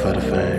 for the fame,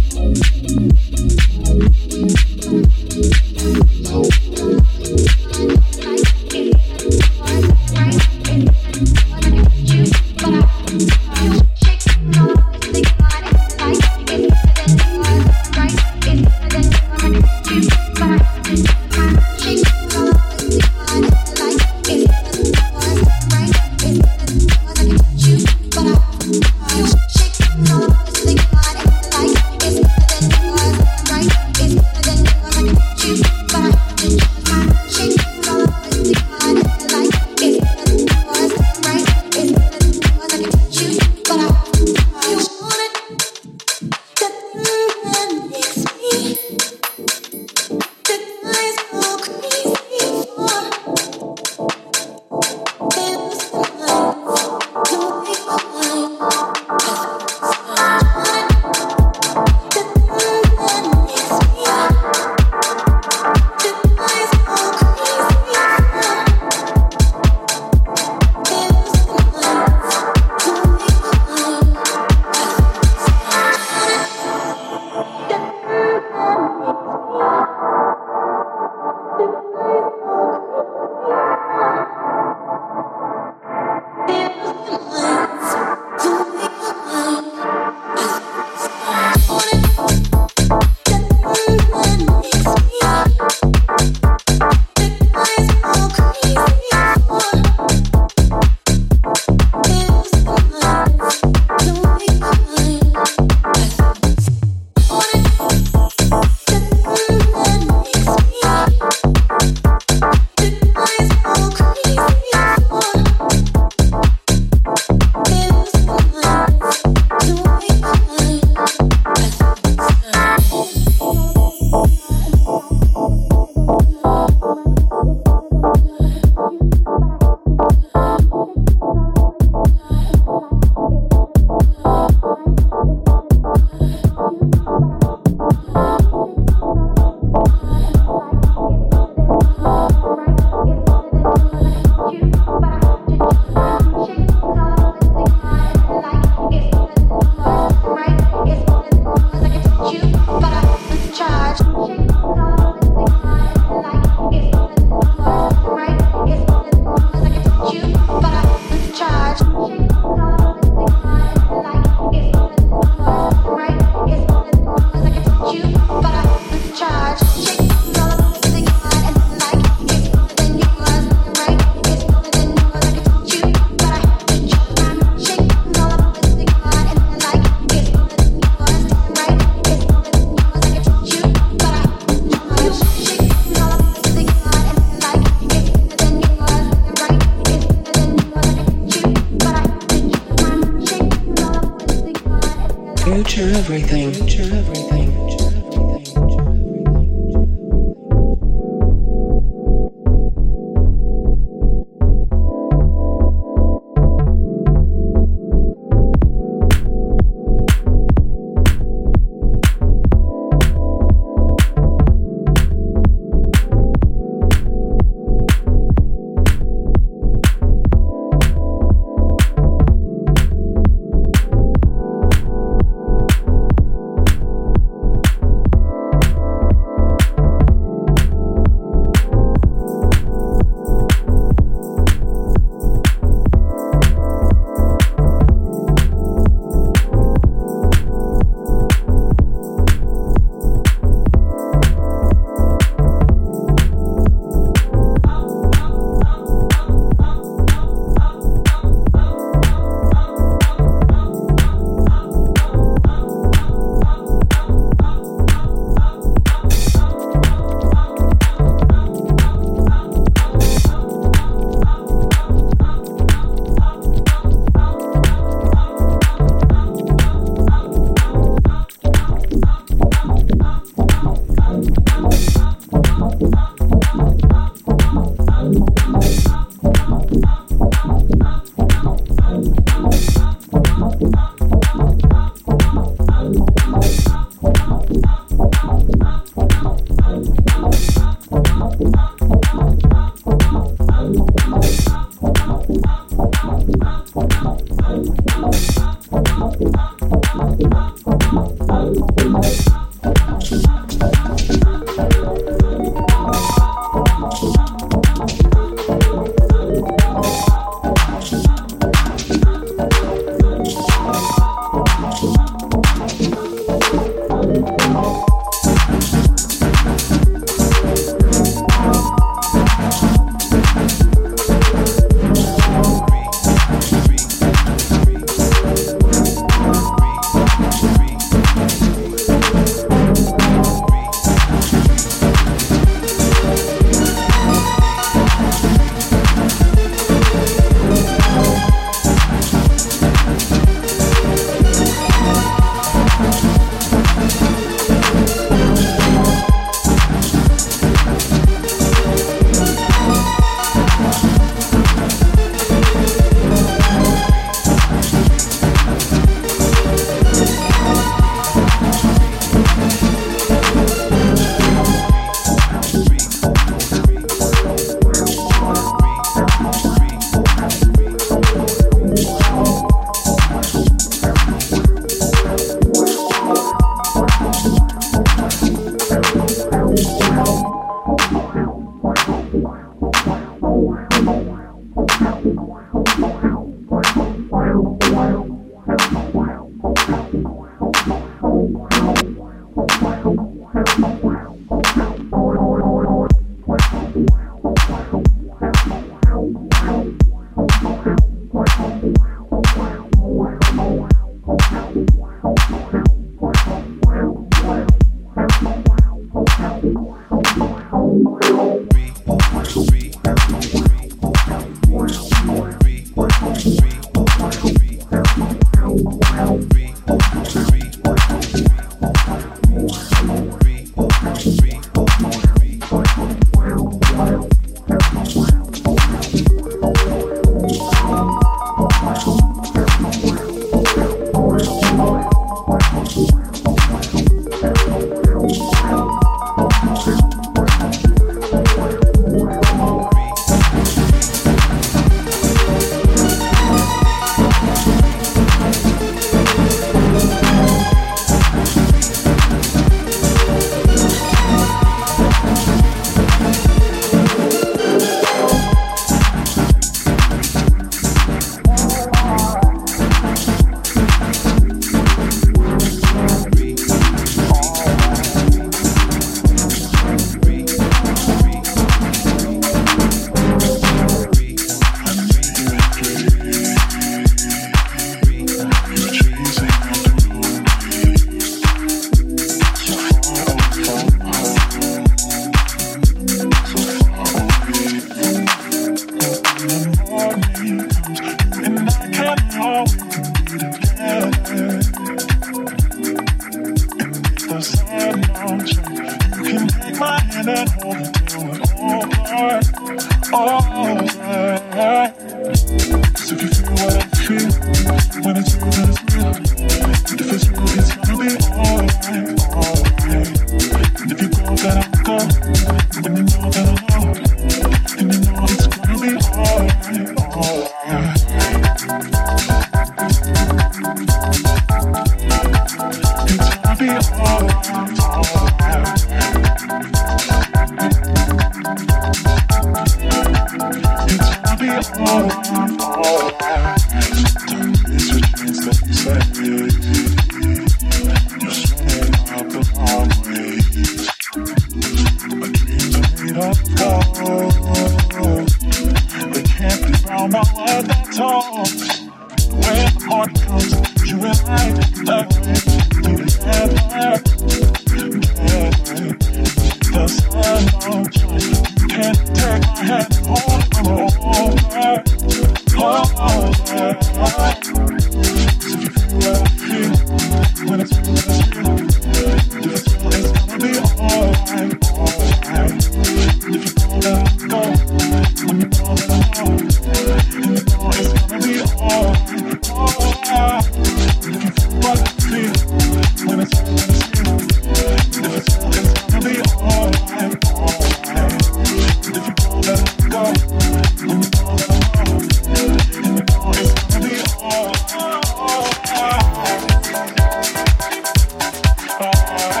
Bye.